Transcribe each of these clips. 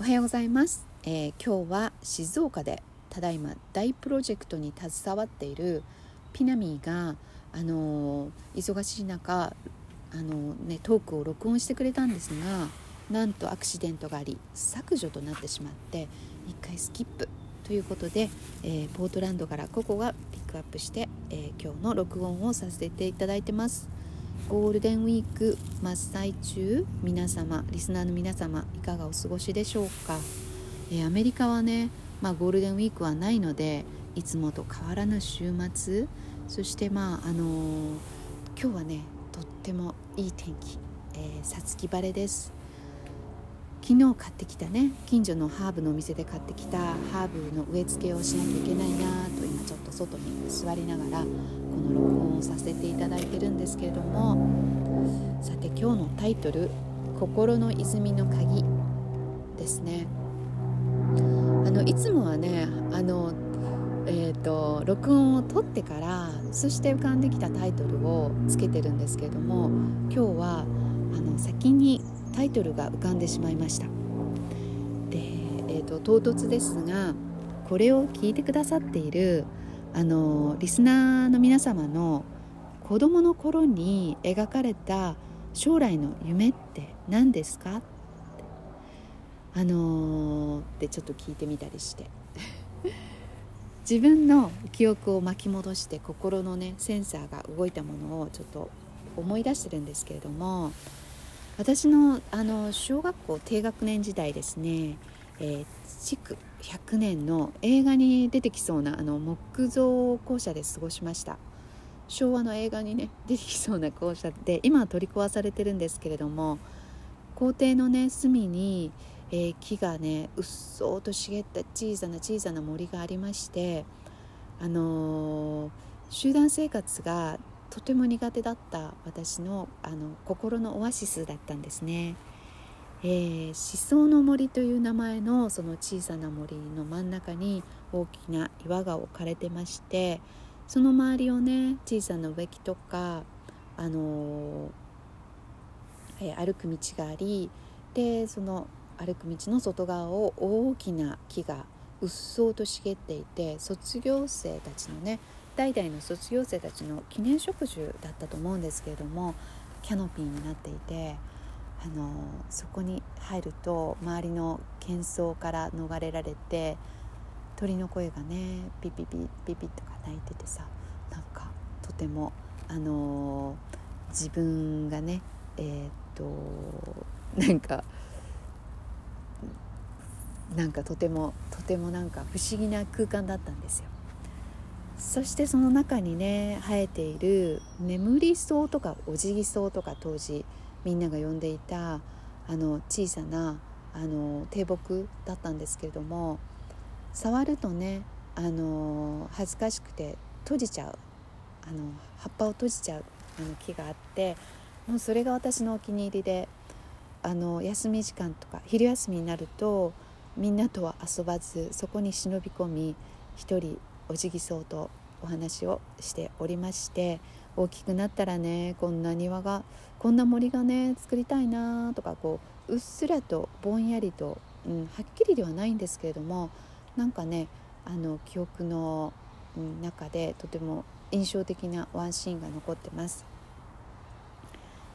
おはようございます、えー、今日は静岡でただいま大プロジェクトに携わっているピナミーが、あのー、忙しい中、あのー、ね、トークを録音してくれたんですがなんとアクシデントがあり削除となってしまって一回スキップということで、えポートランドからココがピックアップして、え今日の録音をさせていただいてます。ゴールデンウィーク真っ最中皆様リスナーの皆様いかがお過ごしでしょうか、えー、アメリカはね、まあ、ゴールデンウィークはないのでいつもと変わらぬ週末そしてまああのー、今日はねとってもいい天気さつき晴れです。昨日買ってきたね近所のハーブのお店で買ってきたハーブの植え付けをしなきゃいけないなと今ちょっと外に座りながらこの録音をさせていただいてるんですけれどもさて今日のタイトル「心の泉の鍵」ですね。あのいつもはねあのえーと、録音を取ってからそして浮かんできたタイトルをつけてるんですけれども今日はあの先にタイトルが浮かんでしまいました。で、えーと唐突ですがこれを聞いてくださっているあのリスナーの皆様の子どもの頃に描かれた将来の夢って何ですか？あのー、ってちょっと聞いてみたりして。自分の記憶を巻き戻して心のねセンサーが動いたものをちょっと思い出してるんですけれども私のあの小学校低学年時代ですね、えー、築100年の映画に出てきそうなあの木造校舎で過ごしました昭和の映画にね出てきそうな校舎で今は取り壊されてるんですけれども校庭のね隅に、えー、木がねうっそうと茂った小さな小さな森がありましてあのー、集団生活がとても苦手だった私のあの心のオアシスだったんですね。えー、思想の森という名前のその小さな森の真ん中に大きな岩が置かれてましてその周りをね小さな植木とか、あのー、えー、歩く道がありでその歩く道の外側を大きな木がうっそうと茂っていて卒業生たちのね代々の卒業生たちの記念植樹だったと思うんですけれどもキャノピーになっていてあのそこに入ると周りの喧騒から逃れられて鳥の声がねピピピピピとか鳴いててさなんかとてもあの自分がねえー、っとなんかなんかとてもとてもなんか不思議な空間だったんですよ。そしてその中にね生えている眠り草とかおじぎ草とか当時みんなが呼んでいたあの小さなあの低木だったんですけれども触るとねあの恥ずかしくて閉じちゃう。あの葉っぱを閉じちゃうあの木があってもうそれが私のお気に入りであの休み時間とか昼休みになるとみんなとは遊ばずそこに忍び込み一人おじぎそうとお話をしておりまして大きくなったらねこんな庭がこんな森がね作りたいなとかこううっすらとぼんやりと、うん、はっきりではないんですけれどもなんかねあの記憶の、うん、中でとても印象的なワンシーンが残ってます。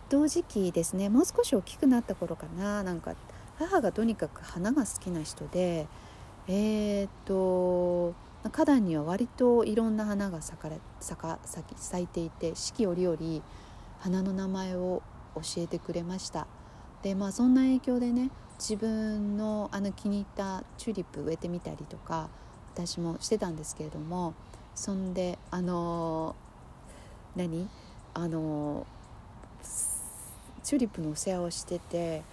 同時期ですねもう少し大きくなった頃かななんか母がとにかく花が好きな人でえー、っと花壇には割といろんな花が咲かれ咲か咲咲いていて四季折々花の名前を教えてくれました。でまあそんな影響でね自分のあの気に入ったチューリップ植えてみたりとか私もしてたんですけれどもそんであのー、何？あのー、チューリップのお世話をしてて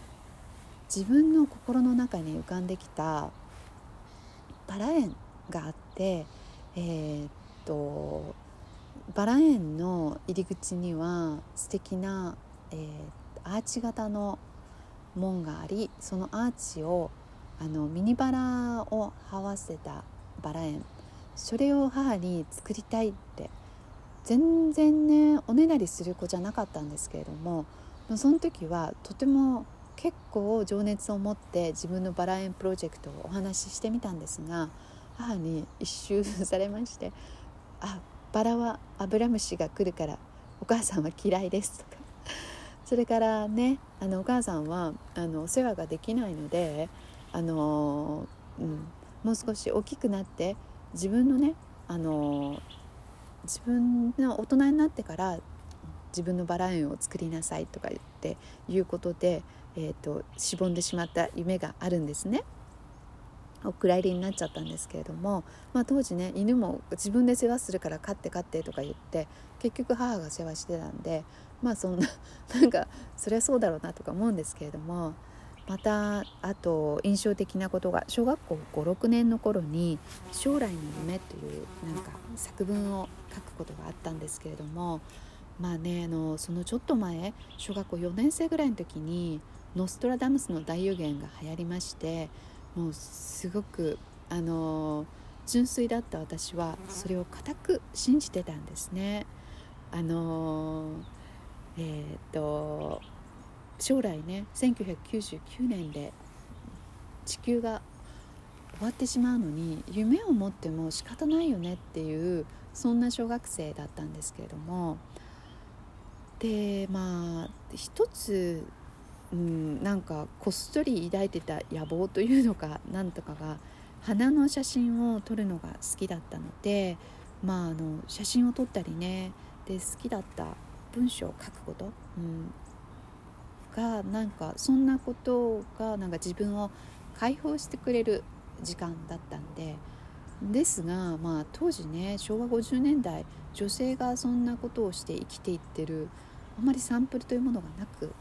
自分の心の中に浮かんできたバラ園があってえー、っとバラ園の入り口には素敵な、えー、アーチ型の門がありそのアーチをあのミニバラを這わせたバラ園。それを母に作りたいって全然ねおねだりする子じゃなかったんですけれどもその時はとても結構情熱を持って自分のバラ園プロジェクトをお話ししてみたんですが母に一周されまして「あバラはアブラムシが来るからお母さんは嫌いです」とかそれからねあのお母さんはあのお世話ができないのであの、うん、もう少し大きくなって自分のねあの自分の大人になってから自分のバラ園を作りなさいとか言っていうことで、えーと、しぼんでしまった夢があるんですね。お蔵入りになっちゃったんですけれども、まあ、当時ね犬も自分で世話するから飼って飼ってとか言って結局母が世話してたんでまあそんな なんかそりゃそうだろうなとか思うんですけれどもまたあと印象的なことが小学校56年の頃に「将来の夢」というなんか作文を書くことがあったんですけれどもまあねあのそのちょっと前小学校4年生ぐらいの時にノストラダムスの大予言が流行りましてもうすごくあの純粋だった私はそれを固く信じてたんですね。あのえー、っと将来ね1999年で地球が終わってしまうのに夢を持っても仕方ないよねっていうそんな小学生だったんですけれどもでまあ一つ、うん、なんかこっそり抱いてた野望というのかなんとかが花の写真を撮るのが好きだったので、まあ、あの写真を撮ったりねで好きだった文章を書くこと、うん、がなんかそんなことがなんか自分を解放してくれる時間だったんでですが、まあ、当時ね昭和50年代女性がそんなことをして生きていってるあまりサンプルというものがなく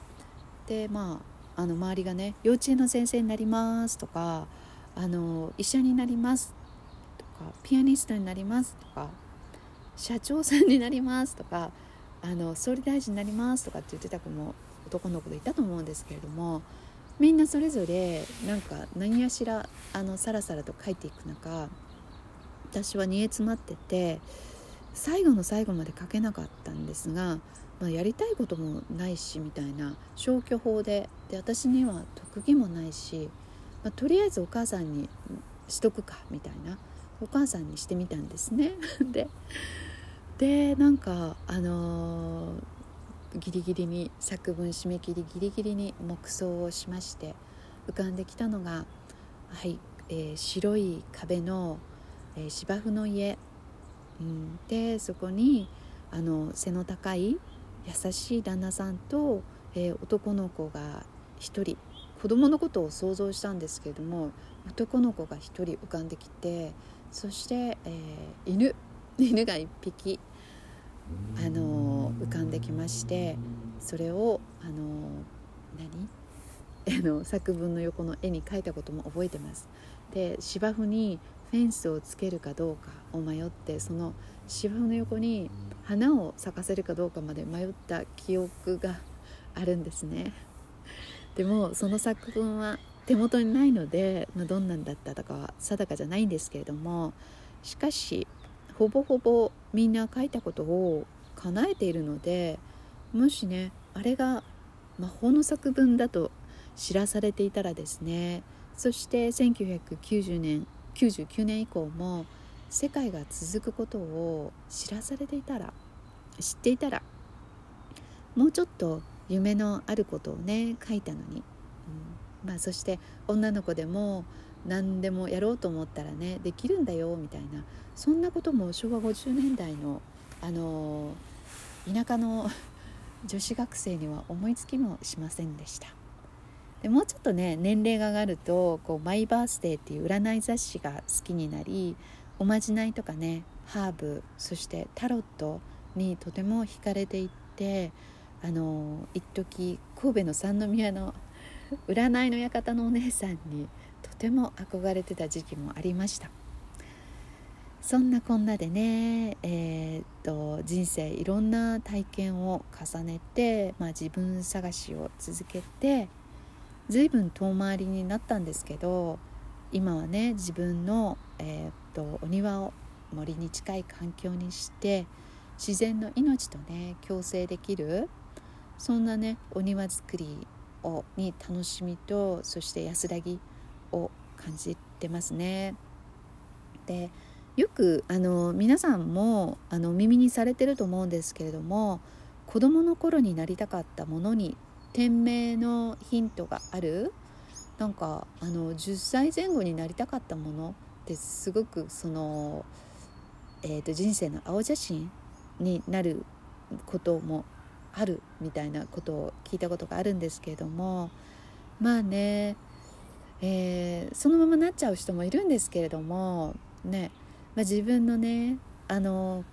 でまああの周りがね幼稚園の先生になりますとかあの医者になりますとかピアニストになりますとか社長さんになりますとかあの総理大臣になりますとかって言ってた子も男の子でいたと思うんですけれどもみんなそれぞれなんか何やしらあのさらさらと書いていく中私は煮え詰まってて最後の最後まで書けなかったんですが、まあ、やりたいこともないしみたいな消去法でで私には特技もないし、まあ、とりあえずお母さんにしとくかみたいなお母さんにしてみたんですね。ででなんかあのーギリギリに作文締め切りギリギリに黙想をしまして浮かんできたのが、はいえー、白い壁の、えー、芝生の家、うん、でそこにあの背の高い優しい旦那さんと、えー、男の子が1人子供のことを想像したんですけれども男の子が1人浮かんできてそして、えー、犬 犬が1匹あの浮かんできましてそれをあの何あの作文の横の絵に描いたことも覚えてます。で芝生にフェンスをつけるかどうかを迷ってその芝生の横に花を咲かせるかどうかまで迷った記憶があるんですね。でもその作文は手元にないので、まあ、どんなんだったとかは定かじゃないんですけれどもしかしほぼほぼみんな書いたことを叶えているのでもしねあれが魔法の作文だと知らされていたらですねそして1990年99年以降も世界が続くことを知らされていたら知っていたらもうちょっと夢のあることをね書いたのに、うん、まあそして女の子でも何でもやろうと思ったらねできるんだよみたいなそんなことも昭和50年代のあの田舎の女子学生には思いつきもしませんでした。でもうちょっとね年齢が上がるとこうマイバースデーっていう占い雑誌が好きになりおまじないとかねハーブそしてタロットにとても惹かれていってあの一時神戸の三宮の 占いの館のお姉さんにとても憧れてた時期もありました。そんなこんなでね、えー、っと人生いろんな体験を重ねて、まあ、自分探しを続けて随分遠回りになったんですけど今はね自分の、えー、っとお庭を森に近い環境にして自然の命とね共生できるそんなねお庭作りをに楽しみとそして安らぎを感じてますね。でよくあの皆さんもあの耳にされてると思うんですけれども子どもの頃になりたかったものに店名のヒントがある？なんかあの10歳前後になりたかったものってすごくその、えーと、人生の青写真になることもあるみたいなことを聞いたことがあるんですけれども。まあね、えー、そのままなっちゃう人もいるんですけれどもね、まあ、自分のねあの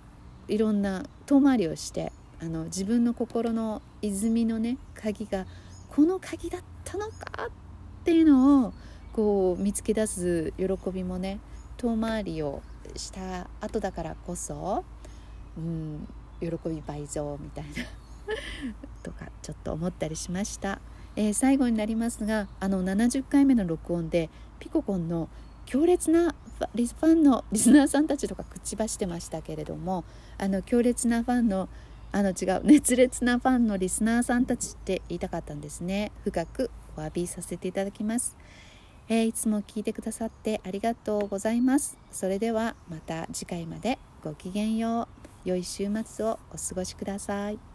いろんな遠回りをしてあの自分の心の泉のね鍵がこの鍵だったのかっていうのをこう見つけ出す喜びもね遠回りをした後だからこそ、うん、喜び倍増みたいな とかちょっと思ったりしました、えー、最後になりますがあの70回目の録音でピココンの強烈なファンのリスナーさんたちとか口走ってましたけれどもあの強烈なファンのあの違う熱烈なファンのリスナーさんたちって言いたかったんですね。深くお詫びさせていただきます、えー、いつも聞いてくださってありがとうございます。それではまた次回までごきげんよう。良い週末をお過ごしください。